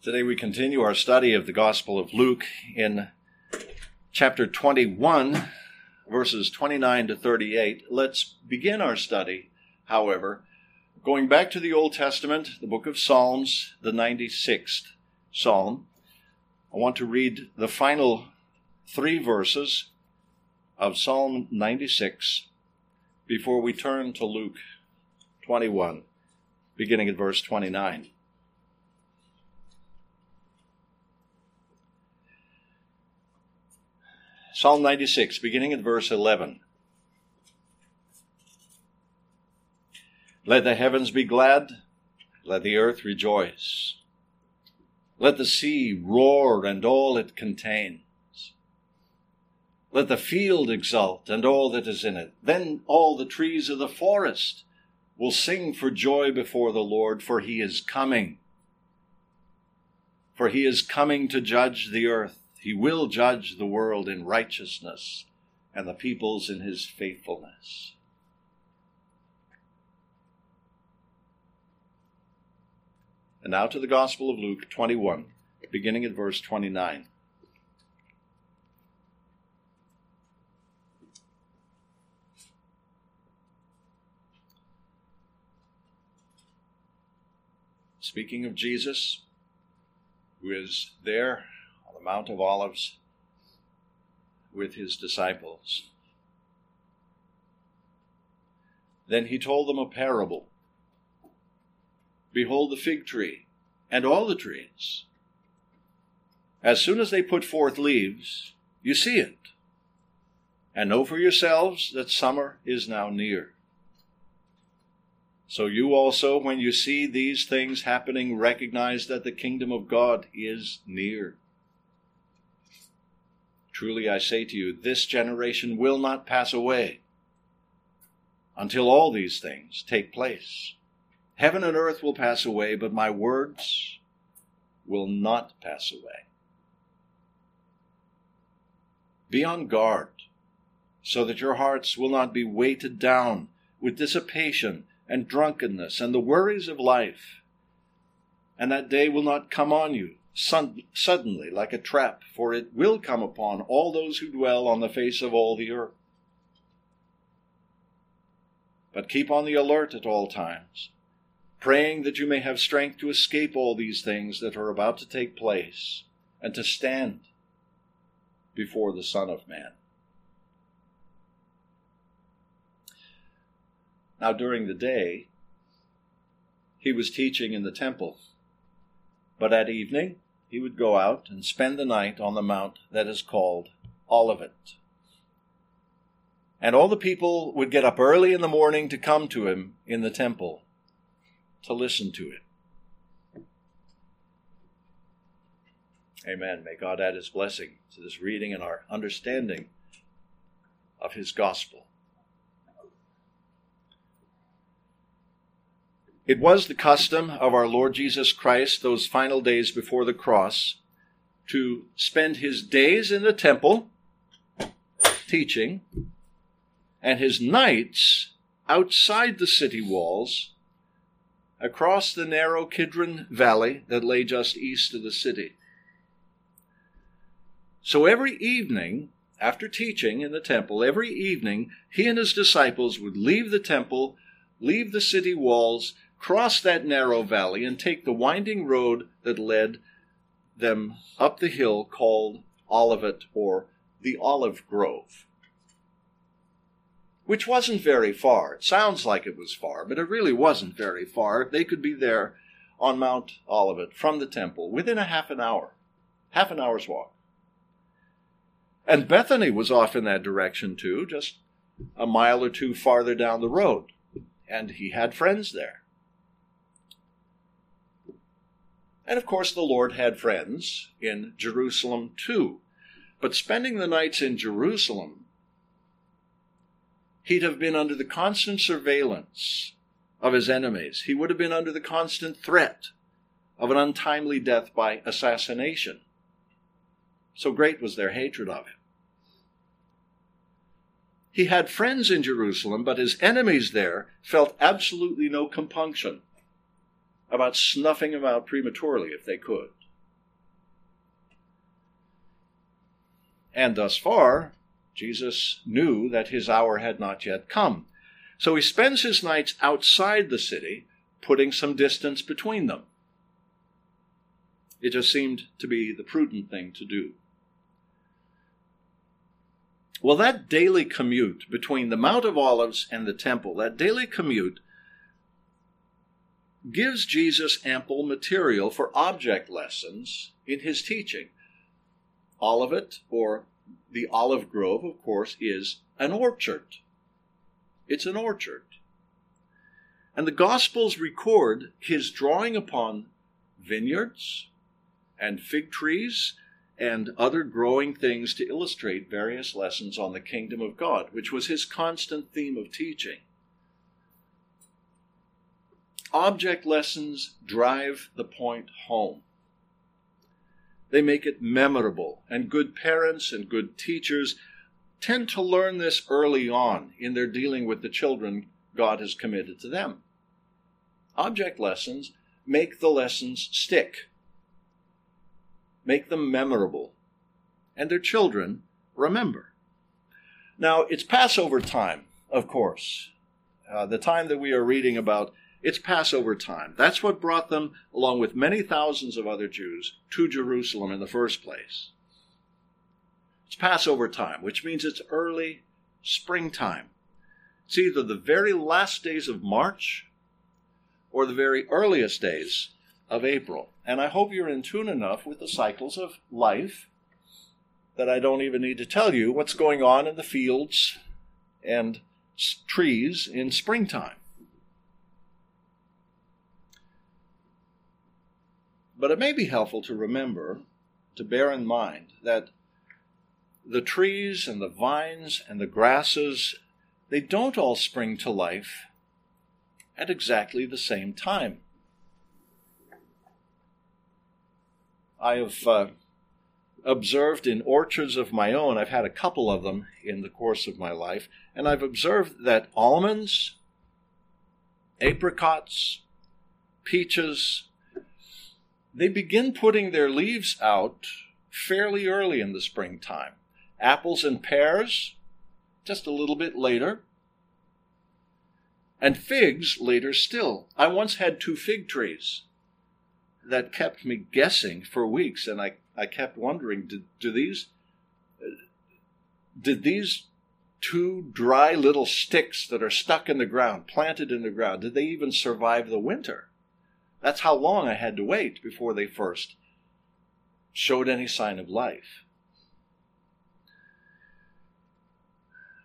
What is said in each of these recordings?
Today we continue our study of the Gospel of Luke in chapter 21, verses 29 to 38. Let's begin our study, however, going back to the Old Testament, the book of Psalms, the 96th Psalm. I want to read the final three verses of Psalm 96 before we turn to Luke 21, beginning at verse 29. Psalm 96, beginning at verse 11. Let the heavens be glad, let the earth rejoice. Let the sea roar and all it contains. Let the field exult and all that is in it. Then all the trees of the forest will sing for joy before the Lord, for he is coming. For he is coming to judge the earth. He will judge the world in righteousness and the peoples in his faithfulness. And now to the Gospel of Luke 21, beginning at verse 29. Speaking of Jesus, who is there the Mount of Olives with his disciples. Then he told them a parable Behold the fig tree and all the trees. As soon as they put forth leaves, you see it, and know for yourselves that summer is now near. So you also, when you see these things happening, recognize that the kingdom of God is near. Truly I say to you, this generation will not pass away until all these things take place. Heaven and earth will pass away, but my words will not pass away. Be on guard so that your hearts will not be weighted down with dissipation and drunkenness and the worries of life, and that day will not come on you suddenly like a trap, for it will come upon all those who dwell on the face of all the earth. But keep on the alert at all times, praying that you may have strength to escape all these things that are about to take place and to stand before the Son of Man. Now, during the day, he was teaching in the temple, but at evening he would go out and spend the night on the mount that is called Olivet. And all the people would get up early in the morning to come to him in the temple to listen to it. Amen. May God add his blessing to this reading and our understanding of his gospel. It was the custom of our Lord Jesus Christ, those final days before the cross, to spend his days in the temple teaching and his nights outside the city walls across the narrow Kidron Valley that lay just east of the city. So every evening, after teaching in the temple, every evening, he and his disciples would leave the temple, leave the city walls, cross that narrow valley and take the winding road that led them up the hill called Olivet or the Olive Grove, which wasn't very far. It sounds like it was far, but it really wasn't very far. They could be there on Mount Olivet from the temple within a half an hour, half an hour's walk. And Bethany was off in that direction too, just a mile or two farther down the road. And he had friends there. And of course, the Lord had friends in Jerusalem too. But spending the nights in Jerusalem, he'd have been under the constant surveillance of his enemies. He would have been under the constant threat of an untimely death by assassination. So great was their hatred of him. He had friends in Jerusalem, but his enemies there felt absolutely no compunction about snuffing them out prematurely if they could. And thus far, Jesus knew that his hour had not yet come. So he spends his nights outside the city, putting some distance between them. It just seemed to be the prudent thing to do. Well, that daily commute between the Mount of Olives and the temple, that daily commute gives Jesus ample material for object lessons in his teaching. Olivet, or the olive grove, of course, is an orchard. It's an orchard. And the Gospels record his drawing upon vineyards and fig trees and other growing things to illustrate various lessons on the kingdom of God, which was his constant theme of teaching. Object lessons drive the point home. They make it memorable, and good parents and good teachers tend to learn this early on in their dealing with the children God has committed to them. Object lessons make the lessons stick, make them memorable, and their children remember. Now, it's Passover time, of course, uh, the time that we are reading about it's Passover time. That's what brought them, along with many thousands of other Jews, to Jerusalem in the first place. It's Passover time, which means it's early springtime. It's either the very last days of March or the very earliest days of April. And I hope you're in tune enough with the cycles of life that I don't even need to tell you what's going on in the fields and trees in springtime. But it may be helpful to remember, to bear in mind, that the trees and the vines and the grasses, they don't all spring to life at exactly the same time. I have uh, observed in orchards of my own, I've had a couple of them in the course of my life, and I've observed that almonds, apricots, peaches, they begin putting their leaves out fairly early in the springtime. Apples and pears, just a little bit later. And figs later still. I once had two fig trees that kept me guessing for weeks, and I, I kept wondering, did, do these, did these two dry little sticks that are stuck in the ground, planted in the ground, did they even survive the winter? That's how long I had to wait before they first showed any sign of life.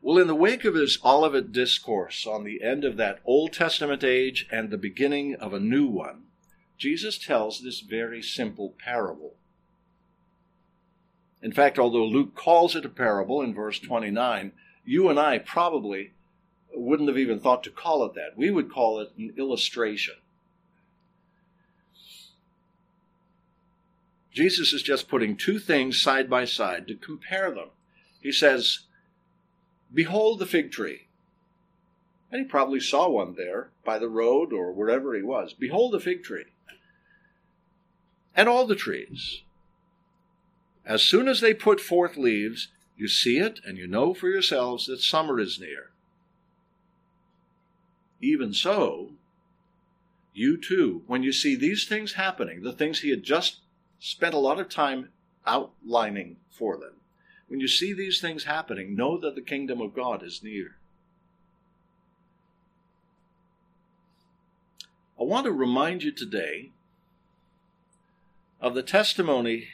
Well, in the wake of his Olivet discourse on the end of that Old Testament age and the beginning of a new one, Jesus tells this very simple parable. In fact, although Luke calls it a parable in verse 29, you and I probably wouldn't have even thought to call it that. We would call it an illustration. Jesus is just putting two things side by side to compare them. He says, Behold the fig tree. And he probably saw one there by the road or wherever he was. Behold the fig tree. And all the trees. As soon as they put forth leaves, you see it and you know for yourselves that summer is near. Even so, you too, when you see these things happening, the things he had just spent a lot of time outlining for them. When you see these things happening, know that the kingdom of God is near. I want to remind you today of the testimony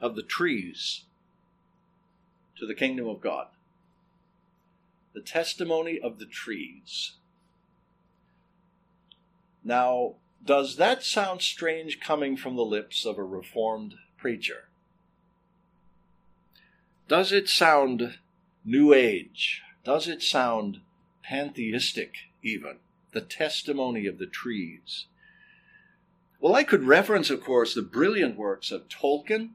of the trees to the kingdom of God. The testimony of the trees. Now, does that sound strange coming from the lips of a Reformed preacher? Does it sound New Age? Does it sound pantheistic, even? The testimony of the trees. Well, I could reference, of course, the brilliant works of Tolkien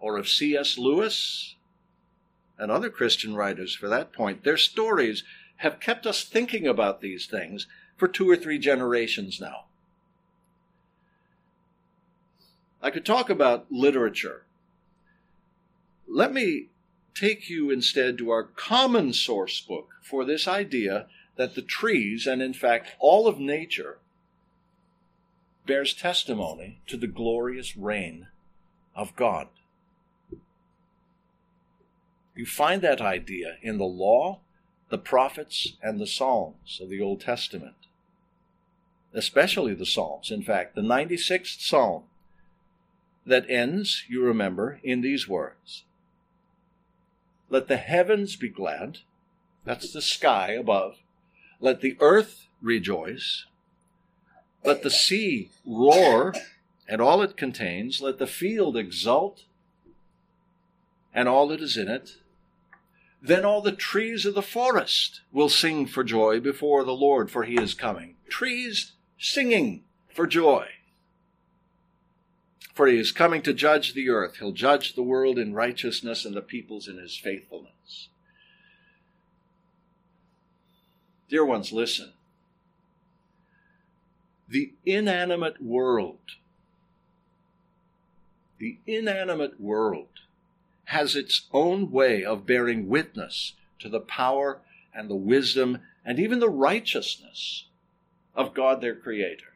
or of C.S. Lewis and other Christian writers for that point. Their stories have kept us thinking about these things for two or three generations now. I could talk about literature. let me take you instead to our common source book for this idea that the trees, and in fact all of nature, bears testimony to the glorious reign of God. You find that idea in the law, the prophets, and the Psalms of the Old Testament, especially the Psalms. In fact, the 96th Psalm that ends, you remember, in these words Let the heavens be glad, that's the sky above, let the earth rejoice, let the sea roar and all it contains, let the field exult and all that is in it. Then all the trees of the forest will sing for joy before the Lord, for he is coming. Trees singing for joy. For he is coming to judge the earth. He'll judge the world in righteousness and the peoples in his faithfulness. Dear ones, listen. The inanimate world, the inanimate world has its own way of bearing witness to the power and the wisdom and even the righteousness of God their Creator.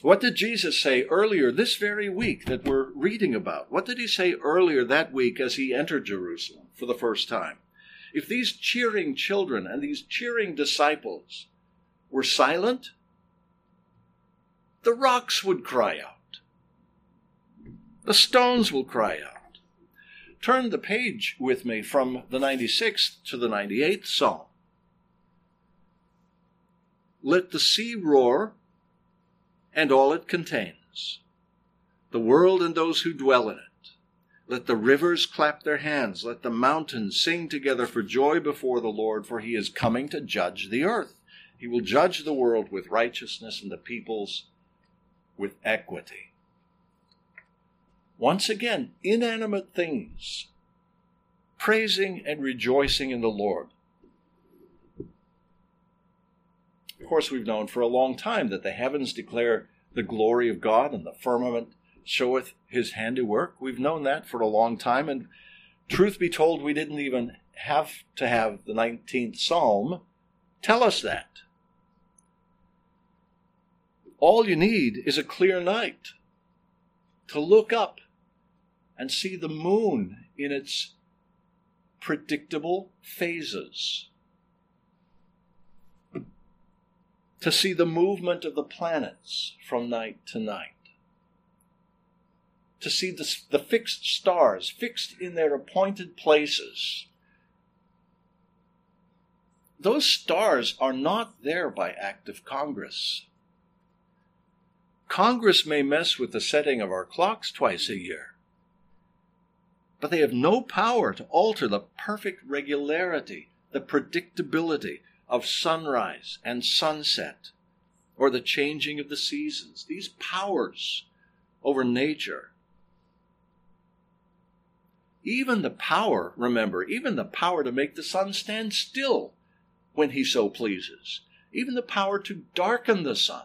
What did Jesus say earlier this very week that we're reading about? What did he say earlier that week as he entered Jerusalem for the first time? If these cheering children and these cheering disciples were silent, the rocks would cry out. The stones will cry out. Turn the page with me from the 96th to the 98th Psalm. Let the sea roar and all it contains, the world and those who dwell in it. Let the rivers clap their hands. Let the mountains sing together for joy before the Lord, for he is coming to judge the earth. He will judge the world with righteousness and the peoples with equity. Once again, inanimate things, praising and rejoicing in the Lord. Of course, we've known for a long time that the heavens declare the glory of God and the firmament showeth his handiwork. We've known that for a long time, and truth be told, we didn't even have to have the 19th Psalm tell us that. All you need is a clear night to look up and see the moon in its predictable phases. To see the movement of the planets from night to night. To see the, the fixed stars fixed in their appointed places. Those stars are not there by act of Congress. Congress may mess with the setting of our clocks twice a year but they have no power to alter the perfect regularity, the predictability of sunrise and sunset, or the changing of the seasons. These powers over nature. Even the power, remember, even the power to make the sun stand still when he so pleases, even the power to darken the sun.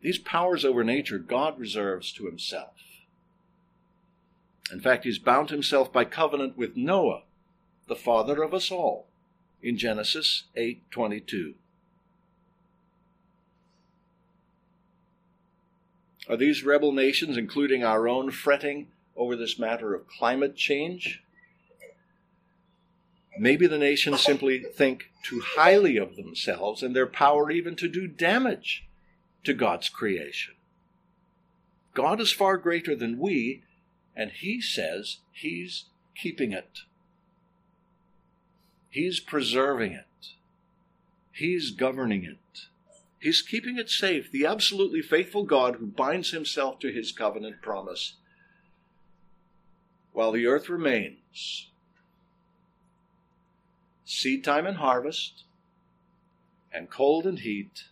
These powers over nature God reserves to himself. In fact, he's bound himself by covenant with Noah, the father of us all, in Genesis 8:22. Are these rebel nations, including our own, fretting over this matter of climate change? Maybe the nations simply think too highly of themselves and their power even to do damage to God's creation. God is far greater than we, and He says He's keeping it. He's preserving it. He's governing it. He's keeping it safe. The absolutely faithful God who binds himself to his covenant promise. While the earth remains, seed time and harvest, and cold and heat,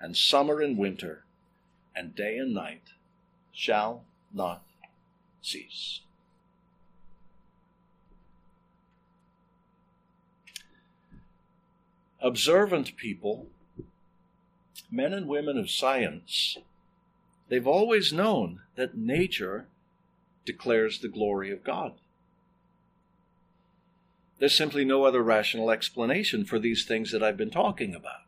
and summer and winter, and day and night shall not cease. Observant people, men and women of science, They've always known that nature declares the glory of God. There's simply no other rational explanation for these things that I've been talking about.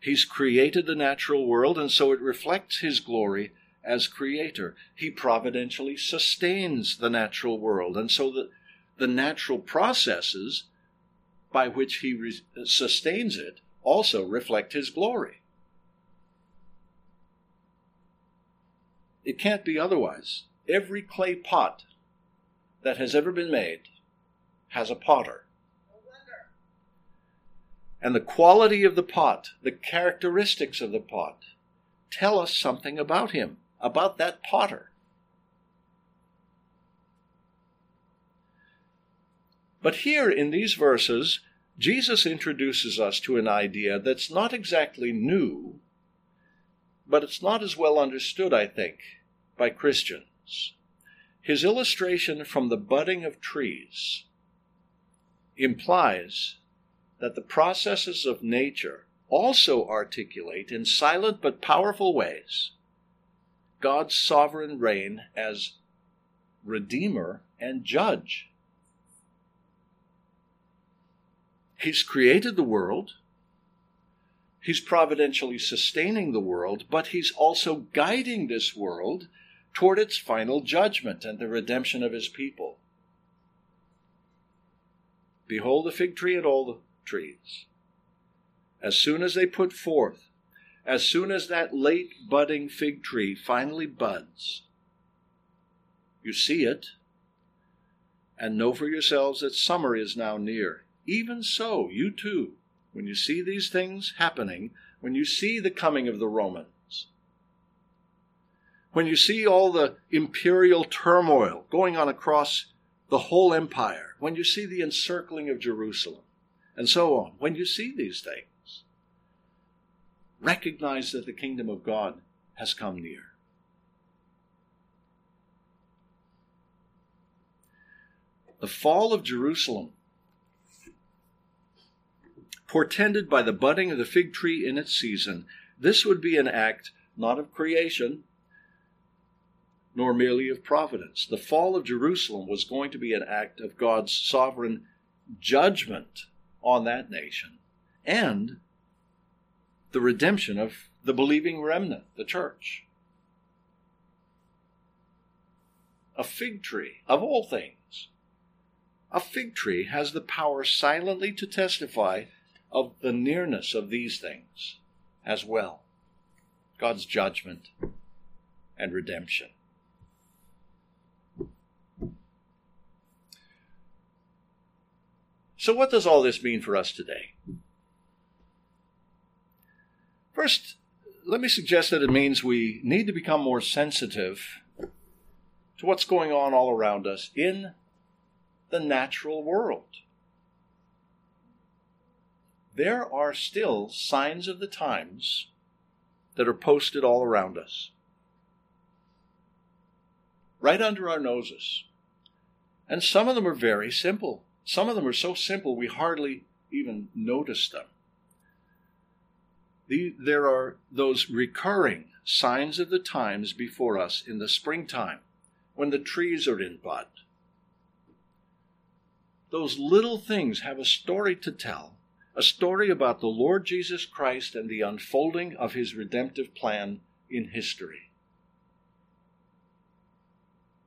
He's created the natural world, and so it reflects His glory as creator. He providentially sustains the natural world, and so the, the natural processes by which He re- sustains it also reflect His glory. It can't be otherwise. Every clay pot that has ever been made has a potter. And the quality of the pot, the characteristics of the pot, tell us something about him, about that potter. But here in these verses, Jesus introduces us to an idea that's not exactly new, but it's not as well understood, I think, by Christians. His illustration from the budding of trees implies that the processes of nature also articulate in silent but powerful ways God's sovereign reign as Redeemer and Judge. He's created the world. He's providentially sustaining the world, but he's also guiding this world toward its final judgment and the redemption of his people. Behold the fig tree and all the trees. As soon as they put forth, as soon as that late budding fig tree finally buds, you see it and know for yourselves that summer is now near. Even so, you too, when you see these things happening, when you see the coming of the Romans, when you see all the imperial turmoil going on across the whole empire, when you see the encircling of Jerusalem, and so on, when you see these things, recognize that the kingdom of God has come near. The fall of Jerusalem, portended by the budding of the fig tree in its season, this would be an act not of creation, nor merely of providence. The fall of Jerusalem was going to be an act of God's sovereign judgment on that nation and the redemption of the believing remnant, the church. A fig tree, of all things, a fig tree has the power silently to testify of the nearness of these things as well God's judgment and redemption. So, what does all this mean for us today? First, let me suggest that it means we need to become more sensitive to what's going on all around us in the natural world. There are still signs of the times that are posted all around us, right under our noses. And some of them are very simple. Some of them are so simple we hardly even notice them. The, there are those recurring signs of the times before us in the springtime when the trees are in bud. Those little things have a story to tell, a story about the Lord Jesus Christ and the unfolding of his redemptive plan in history.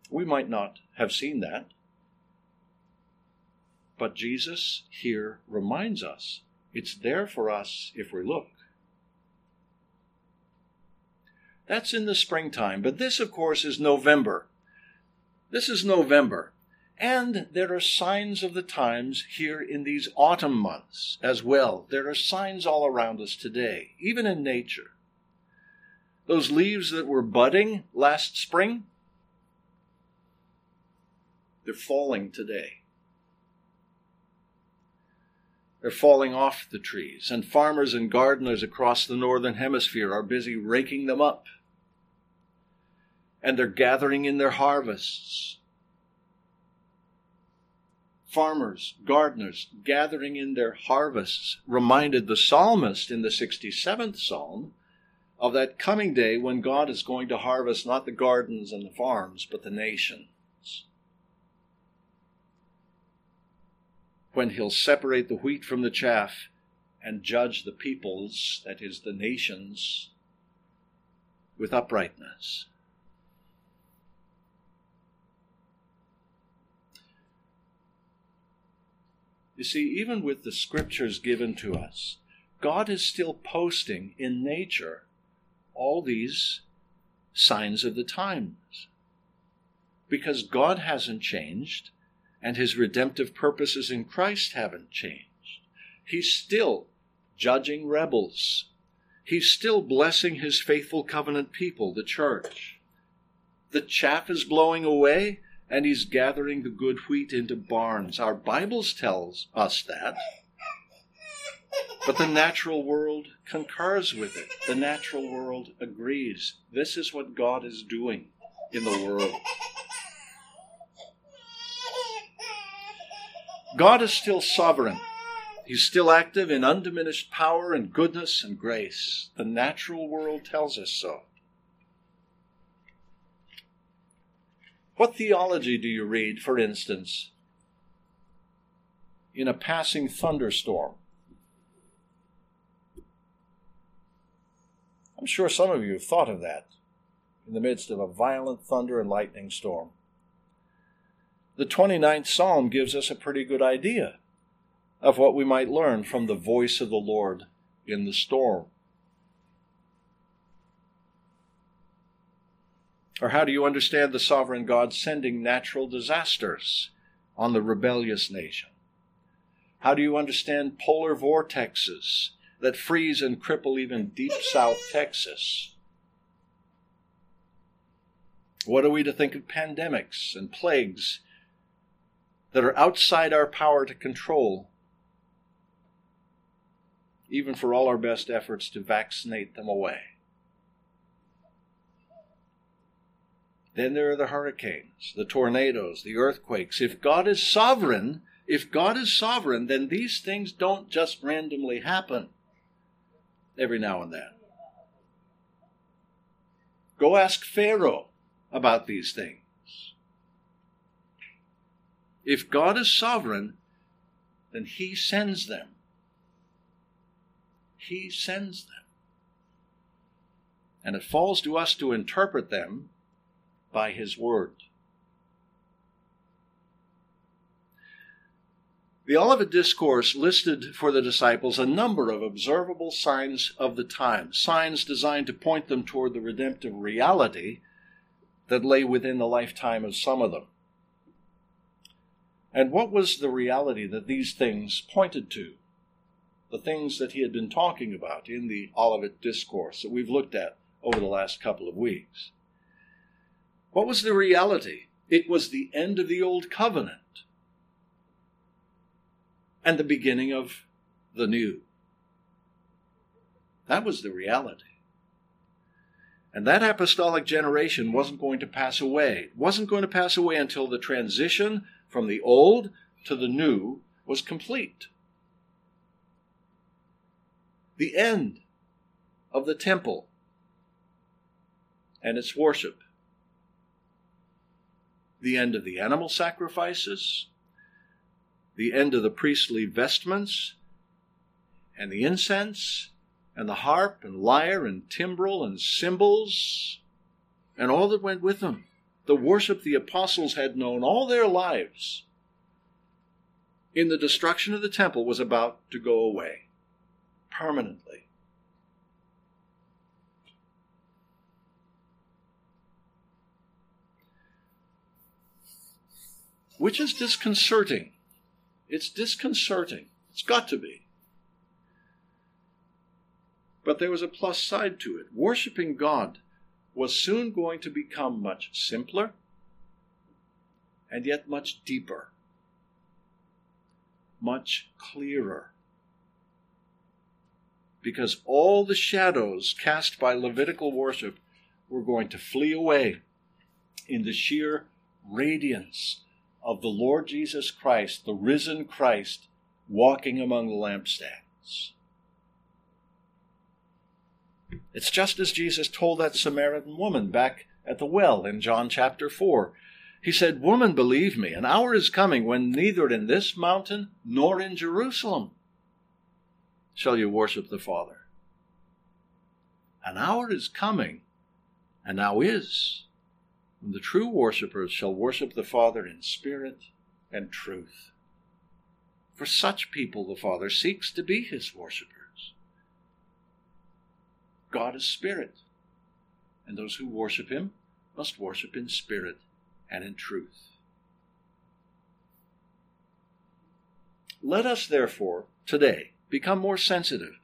We might not have seen that but Jesus here reminds us it's there for us if we look. That's in the springtime, but this, of course, is November. This is November. And there are signs of the times here in these autumn months as well. There are signs all around us today, even in nature. Those leaves that were budding last spring, they're falling today. They're falling off the trees, and farmers and gardeners across the northern hemisphere are busy raking them up. And they're gathering in their harvests. Farmers, gardeners, gathering in their harvests reminded the psalmist in the 67th psalm of that coming day when God is going to harvest not the gardens and the farms, but the nations. When he'll separate the wheat from the chaff and judge the peoples, that is, the nations, with uprightness. You see, even with the scriptures given to us, God is still posting in nature all these signs of the times. Because God hasn't changed, and his redemptive purposes in Christ haven't changed. He's still judging rebels. He's still blessing his faithful covenant people, the church. The chaff is blowing away, and he's gathering the good wheat into barns. Our Bibles tells us that. But the natural world concurs with it. The natural world agrees. This is what God is doing in the world. God is still sovereign. He's still active in undiminished power and goodness and grace. The natural world tells us so. What theology do you read, for instance, in a passing thunderstorm? I'm sure some of you have thought of that in the midst of a violent thunder and lightning storm. The 29th Psalm gives us a pretty good idea of what we might learn from the voice of the Lord in the storm. Or how do you understand the sovereign God sending natural disasters on the rebellious nation? How do you understand polar vortexes that freeze and cripple even deep south Texas? What are we to think of pandemics and plagues that are outside our power to control, even for all our best efforts to vaccinate them away? Then there are the hurricanes, the tornadoes, the earthquakes. If God is sovereign, if God is sovereign, then these things don't just randomly happen every now and then. Go ask Pharaoh about these things. If God is sovereign, then he sends them. He sends them. And it falls to us to interpret them by his word. The Olivet Discourse listed for the disciples a number of observable signs of the time, signs designed to point them toward the redemptive reality that lay within the lifetime of some of them. And what was the reality that these things pointed to? The things that he had been talking about in the Olivet Discourse that we've looked at over the last couple of weeks. What was the reality? It was the end of the old covenant and the beginning of the new. That was the reality. And that apostolic generation wasn't going to pass away. It wasn't going to pass away until the transition from the old to the new was complete. The end of the temple and its worship the end of the animal sacrifices, the end of the priestly vestments, and the incense, and the harp, and lyre, and timbrel, and cymbals, and all that went with them. The worship the apostles had known all their lives in the destruction of the temple was about to go away permanently. Which is disconcerting. It's disconcerting. It's got to be. But there was a plus side to it. Worshipping God was soon going to become much simpler and yet much deeper, much clearer. Because all the shadows cast by Levitical worship were going to flee away in the sheer radiance of the Lord Jesus Christ, the risen Christ, walking among the lampstands. It's just as Jesus told that Samaritan woman back at the well in John chapter 4. He said, Woman, believe me, an hour is coming when neither in this mountain nor in Jerusalem shall you worship the Father. An hour is coming, and now is, the true worshippers shall worship the Father in spirit and truth. For such people the Father seeks to be his worshippers. God is spirit, and those who worship him must worship in spirit and in truth. Let us therefore today become more sensitive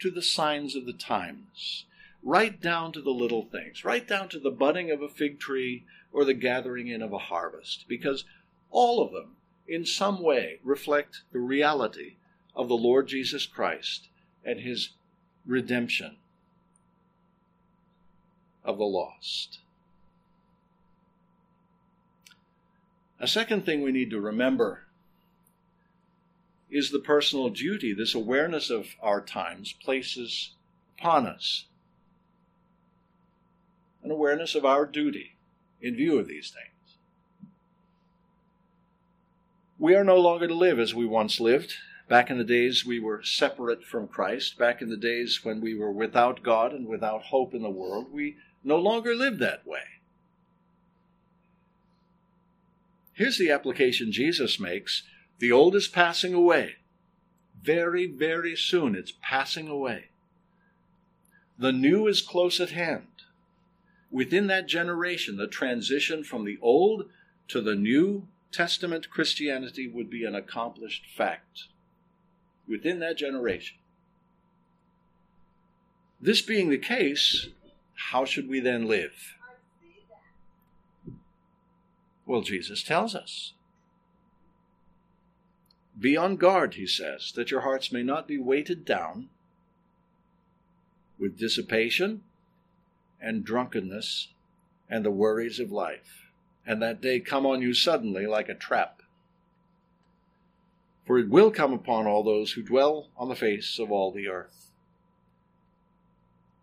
to the signs of the times, right down to the little things, right down to the budding of a fig tree or the gathering in of a harvest, because all of them, in some way, reflect the reality of the Lord Jesus Christ and his redemption of the lost. A second thing we need to remember is the personal duty this awareness of our times places upon us. An awareness of our duty in view of these things. We are no longer to live as we once lived. Back in the days we were separate from Christ, back in the days when we were without God and without hope in the world, we no longer live that way. Here's the application Jesus makes the old is passing away. Very, very soon it's passing away. The new is close at hand. Within that generation, the transition from the Old to the New Testament Christianity would be an accomplished fact. Within that generation. This being the case, how should we then live? Well, Jesus tells us. Be on guard, he says, that your hearts may not be weighted down with dissipation and drunkenness and the worries of life, and that day come on you suddenly like a trap. For it will come upon all those who dwell on the face of all the earth.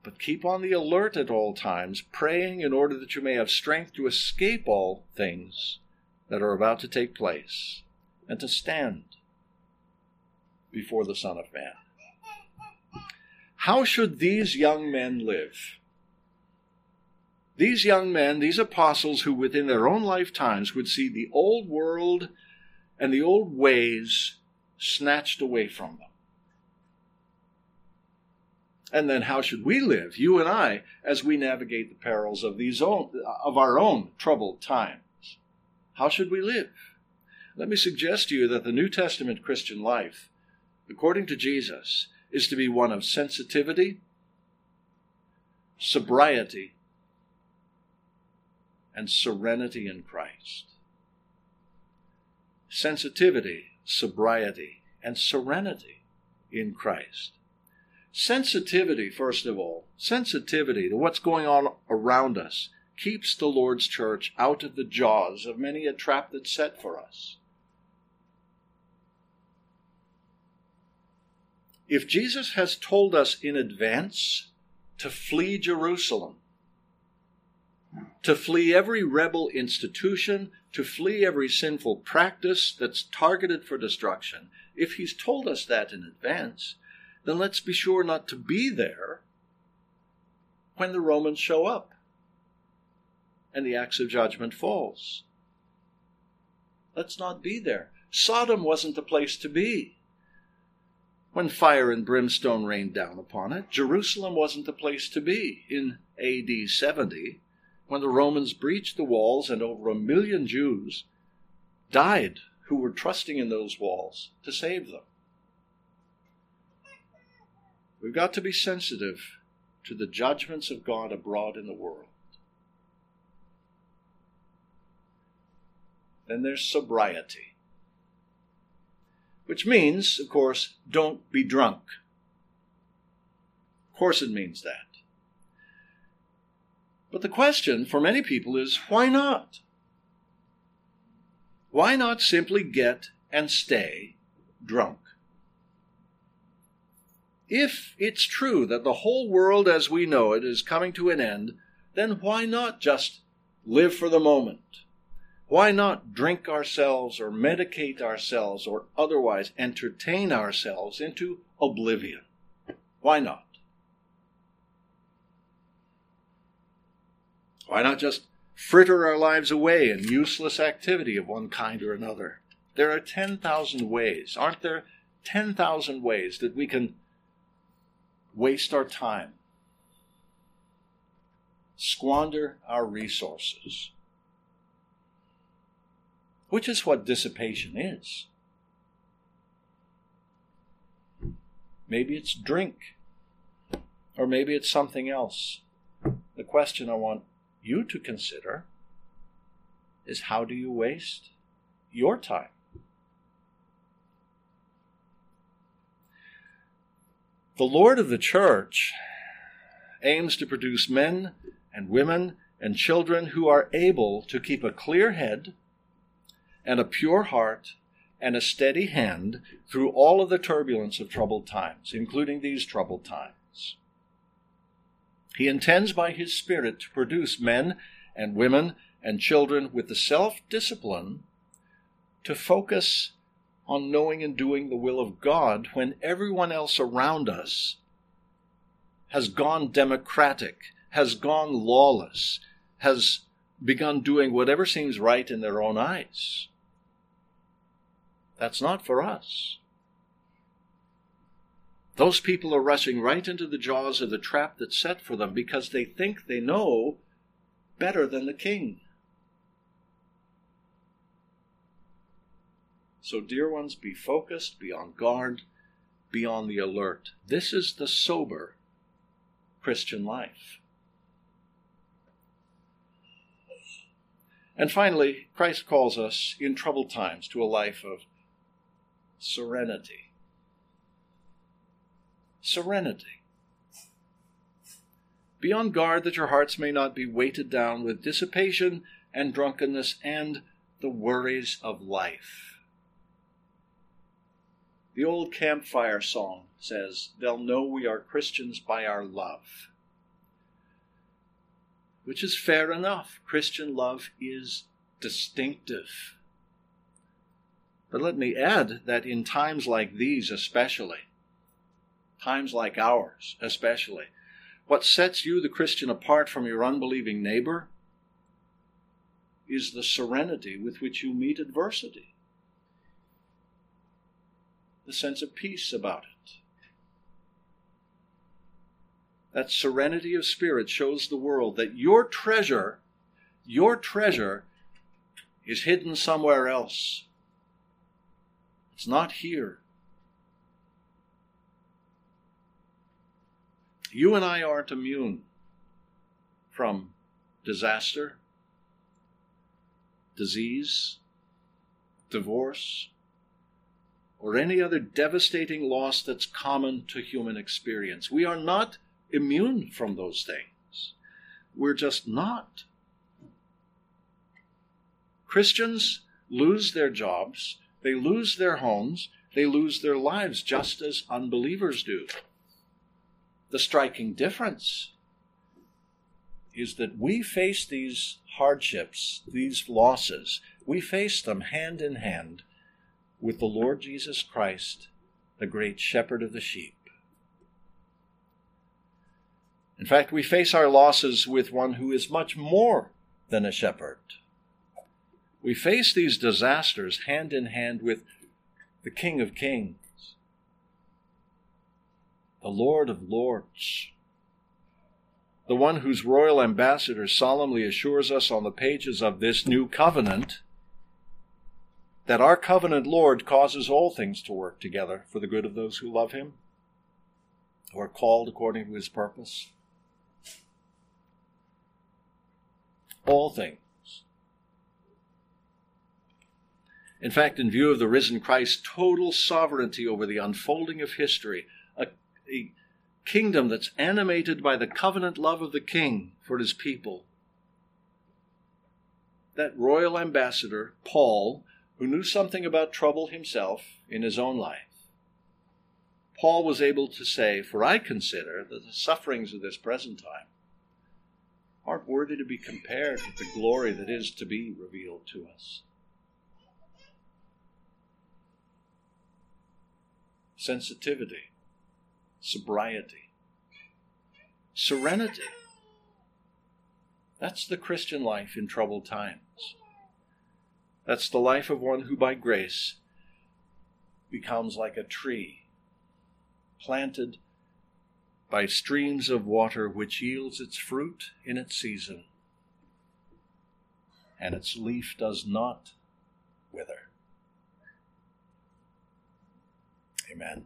But keep on the alert at all times, praying in order that you may have strength to escape all things that are about to take place and to stand before the Son of Man. How should these young men live? These young men, these apostles who within their own lifetimes would see the old world and the old ways snatched away from them. And then how should we live, you and I, as we navigate the perils of these own, of our own troubled times? How should we live? Let me suggest to you that the New Testament Christian life according to Jesus, is to be one of sensitivity, sobriety, and serenity in Christ. Sensitivity, sobriety, and serenity in Christ. Sensitivity, first of all, sensitivity to what's going on around us keeps the Lord's church out of the jaws of many a trap that's set for us. If Jesus has told us in advance to flee Jerusalem, to flee every rebel institution, to flee every sinful practice that's targeted for destruction, if he's told us that in advance, then let's be sure not to be there when the Romans show up and the axe of judgment falls. Let's not be there. Sodom wasn't the place to be when fire and brimstone rained down upon it. Jerusalem wasn't the place to be in AD 70 when the Romans breached the walls and over a million Jews died who were trusting in those walls to save them. We've got to be sensitive to the judgments of God abroad in the world. Then there's sobriety which means, of course, don't be drunk. Of course, it means that. But the question for many people is why not? Why not simply get and stay drunk? if it's true that the whole world as we know it is coming to an end, then why not just live for the moment? Why not drink ourselves or medicate ourselves or otherwise entertain ourselves into oblivion? Why not? Why not just fritter our lives away in useless activity of one kind or another? There are 10,000 ways, aren't there? 10,000 ways that we can waste our time, squander our resources, which is what dissipation is. Maybe it's drink, or maybe it's something else. The question I want you to consider is how do you waste your time? The Lord of the church aims to produce men and women and children who are able to keep a clear head and a pure heart and a steady hand through all of the turbulence of troubled times, including these troubled times. He intends by His Spirit to produce men and women and children with the self discipline to focus on knowing and doing the will of God when everyone else around us has gone democratic, has gone lawless, has begun doing whatever seems right in their own eyes. That's not for us. Those people are rushing right into the jaws of the trap that's set for them because they think they know better than the king. So, dear ones, be focused, be on guard, be on the alert. This is the sober Christian life. And finally, Christ calls us in troubled times to a life of serenity. Serenity. Be on guard that your hearts may not be weighted down with dissipation and drunkenness and the worries of life. The old campfire song says, They'll know we are Christians by our love. Which is fair enough. Christian love is distinctive. But let me add that in times like these, especially, times like ours, especially, what sets you, the Christian, apart from your unbelieving neighbor is the serenity with which you meet adversity the sense of peace about it. That serenity of spirit shows the world that your treasure, your treasure, is hidden somewhere else. It's not here. You and I aren't immune from disaster, disease, divorce, or any other devastating loss that's common to human experience. We are not immune from those things. We're just not. Christians lose their jobs, they lose their homes, they lose their lives just as unbelievers do. The striking difference is that we face these hardships, these losses, we face them hand in hand with the Lord Jesus Christ, the great shepherd of the sheep. In fact, we face our losses with one who is much more than a shepherd. We face these disasters hand in hand with the King of Kings, the Lord of Lords, the one whose royal ambassador solemnly assures us on the pages of this new covenant that our covenant Lord causes all things to work together for the good of those who love him, who are called according to his purpose. All things. In fact, in view of the risen Christ's total sovereignty over the unfolding of history, a kingdom that's animated by the covenant love of the king for his people, that royal ambassador, Paul, who knew something about trouble himself in his own life, Paul was able to say, For I consider that the sufferings of this present time aren't worthy to be compared with the glory that is to be revealed to us. Sensitivity, sobriety, serenity. That's the Christian life in troubled times. That's the life of one who by grace becomes like a tree planted by streams of water which yields its fruit in its season, and its leaf does not wither. Amen.